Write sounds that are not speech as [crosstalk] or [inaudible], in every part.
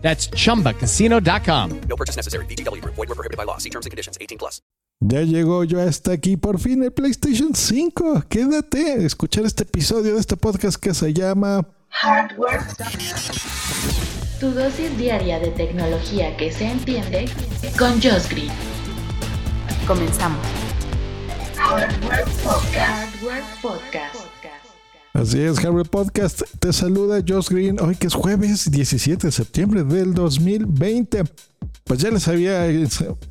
That's chumbacasino.com. No purchase necessary. BGW. Void were prohibited by law. See terms and conditions. 18 plus. Ya llegó yo hasta aquí por fin el PlayStation 5. Quédate a escuchar este episodio de este podcast que se llama Hardware. Tu dosis diaria de tecnología que se entiende con Josh Green. Comenzamos. Hardware Podcast. Hardware Podcast. Así es, Harry Podcast. Te saluda Josh Green. Hoy que es jueves 17 de septiembre del 2020. Pues ya les había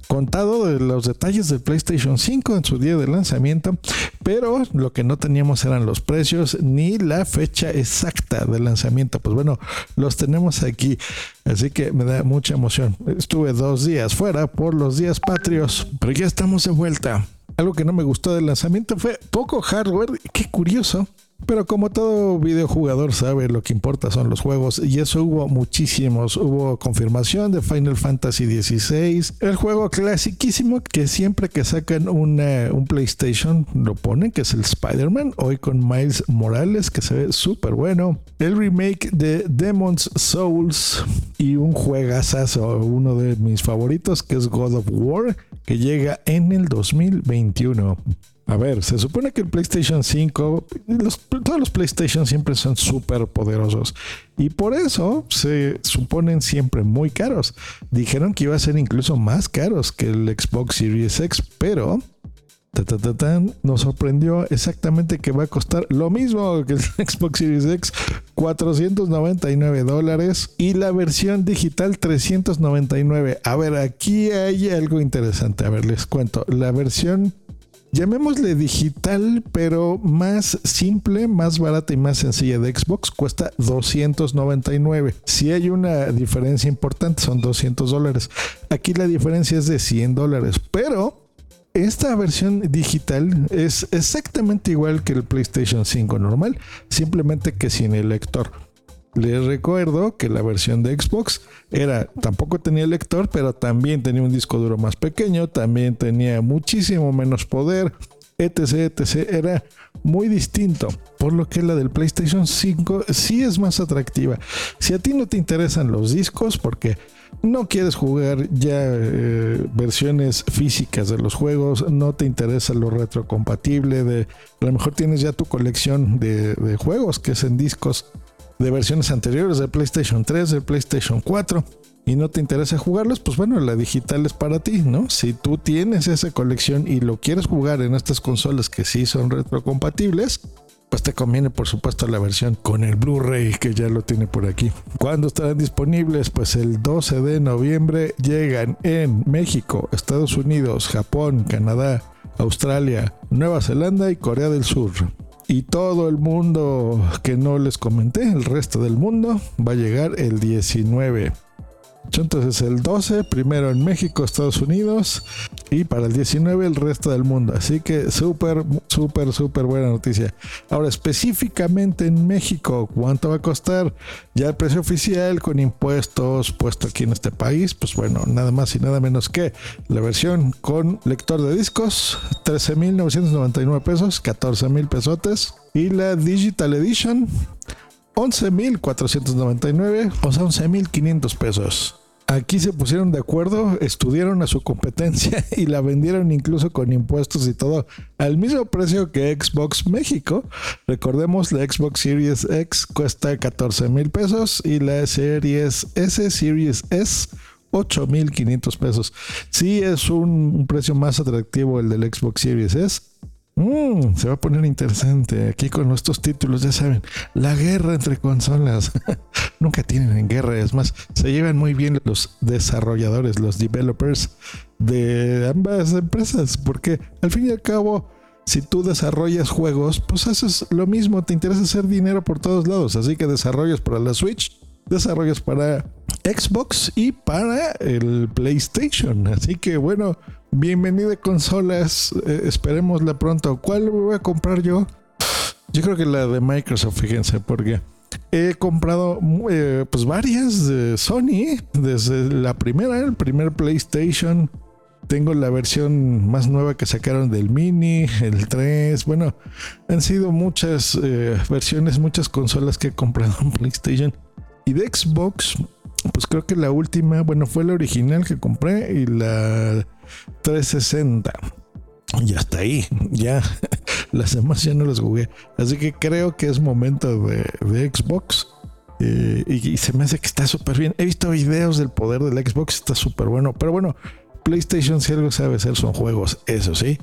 contado de los detalles del PlayStation 5 en su día de lanzamiento, pero lo que no teníamos eran los precios ni la fecha exacta de lanzamiento. Pues bueno, los tenemos aquí, así que me da mucha emoción. Estuve dos días fuera por los días patrios, pero ya estamos de vuelta. Algo que no me gustó del lanzamiento fue poco hardware. Qué curioso. Pero como todo videojugador sabe, lo que importa son los juegos y eso hubo muchísimos. Hubo confirmación de Final Fantasy XVI, el juego clasiquísimo que siempre que sacan un PlayStation lo ponen, que es el Spider-Man, hoy con Miles Morales, que se ve súper bueno. El remake de Demon's Souls y un juegazazo, uno de mis favoritos, que es God of War, que llega en el 2021. A ver, se supone que el PlayStation 5, los, todos los PlayStation siempre son súper poderosos y por eso se suponen siempre muy caros. Dijeron que iba a ser incluso más caros que el Xbox Series X, pero ta, ta, ta, tan, nos sorprendió exactamente que va a costar lo mismo que el [laughs] Xbox Series X, 499 dólares y la versión digital 399. A ver, aquí hay algo interesante. A ver, les cuento. La versión llamémosle digital, pero más simple, más barata y más sencilla de Xbox, cuesta 299. Si hay una diferencia importante, son 200 dólares. Aquí la diferencia es de 100 dólares, pero esta versión digital es exactamente igual que el PlayStation 5 normal, simplemente que sin el lector. Les recuerdo que la versión de Xbox era, tampoco tenía lector, pero también tenía un disco duro más pequeño, también tenía muchísimo menos poder, etc, etc. Era muy distinto, por lo que la del PlayStation 5 sí es más atractiva. Si a ti no te interesan los discos, porque no quieres jugar ya eh, versiones físicas de los juegos, no te interesa lo retrocompatible, de, a lo mejor tienes ya tu colección de, de juegos que es en discos de versiones anteriores de PlayStation 3, de PlayStation 4 y no te interesa jugarlos, pues bueno, la digital es para ti, ¿no? Si tú tienes esa colección y lo quieres jugar en estas consolas que sí son retrocompatibles, pues te conviene por supuesto la versión con el Blu-ray que ya lo tiene por aquí. ¿Cuándo estarán disponibles? Pues el 12 de noviembre llegan en México, Estados Unidos, Japón, Canadá, Australia, Nueva Zelanda y Corea del Sur. Y todo el mundo que no les comenté, el resto del mundo, va a llegar el 19. Entonces el 12, primero en México, Estados Unidos, y para el 19 el resto del mundo. Así que súper, súper, súper buena noticia. Ahora, específicamente en México, ¿cuánto va a costar? Ya el precio oficial con impuestos puesto aquí en este país, pues bueno, nada más y nada menos que la versión con lector de discos, 13.999 pesos, 14.000 pesotes. Y la Digital Edition, 11.499, o sea, 11.500 pesos. Aquí se pusieron de acuerdo, estudiaron a su competencia [laughs] y la vendieron incluso con impuestos y todo al mismo precio que Xbox México. Recordemos, la Xbox Series X cuesta 14 mil pesos y la Series S, Series S, 8.500 pesos. Sí es un, un precio más atractivo el del Xbox Series S. Mm, se va a poner interesante aquí con nuestros títulos, ya saben, la guerra entre consolas. [laughs] Nunca tienen en guerra, es más, se llevan muy bien los desarrolladores, los developers de ambas empresas, porque al fin y al cabo, si tú desarrollas juegos, pues haces lo mismo, te interesa hacer dinero por todos lados, así que desarrollos para la Switch, desarrollos para Xbox y para el PlayStation. Así que bueno, bienvenido a consolas. Eh, esperemosla pronto. ¿Cuál voy a comprar yo? Yo creo que la de Microsoft, fíjense, porque he comprado eh, pues varias de Sony, desde la primera, el primer PlayStation. Tengo la versión más nueva que sacaron del Mini, el 3. Bueno, han sido muchas eh, versiones, muchas consolas que he comprado en [laughs] PlayStation. Y de Xbox, pues creo que la última, bueno, fue la original que compré y la 360. Y hasta ahí, ya [laughs] las demás ya no las jugué. Así que creo que es momento de, Xbox. Eh, y, se me hace que está súper bien. He visto videos del poder del Xbox, está súper bueno. Pero bueno, PlayStation si algo sabe hacer son juegos, eso sí.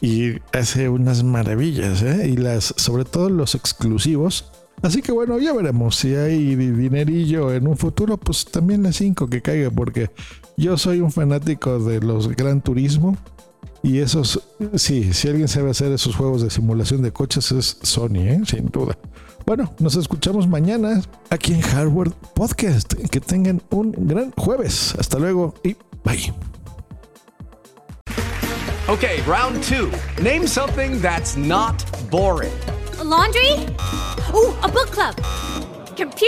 Y hace unas maravillas, ¿eh? Y las, sobre todo los exclusivos Así que bueno, ya veremos si hay dinerillo en un futuro, pues también la 5 que caiga, porque yo soy un fanático de los Gran Turismo. Y esos, sí, si alguien sabe hacer esos juegos de simulación de coches es Sony, ¿eh? sin duda. Bueno, nos escuchamos mañana aquí en Hardware Podcast. Que tengan un gran jueves. Hasta luego y bye. Okay, round two. Name something that's not boring. laundry?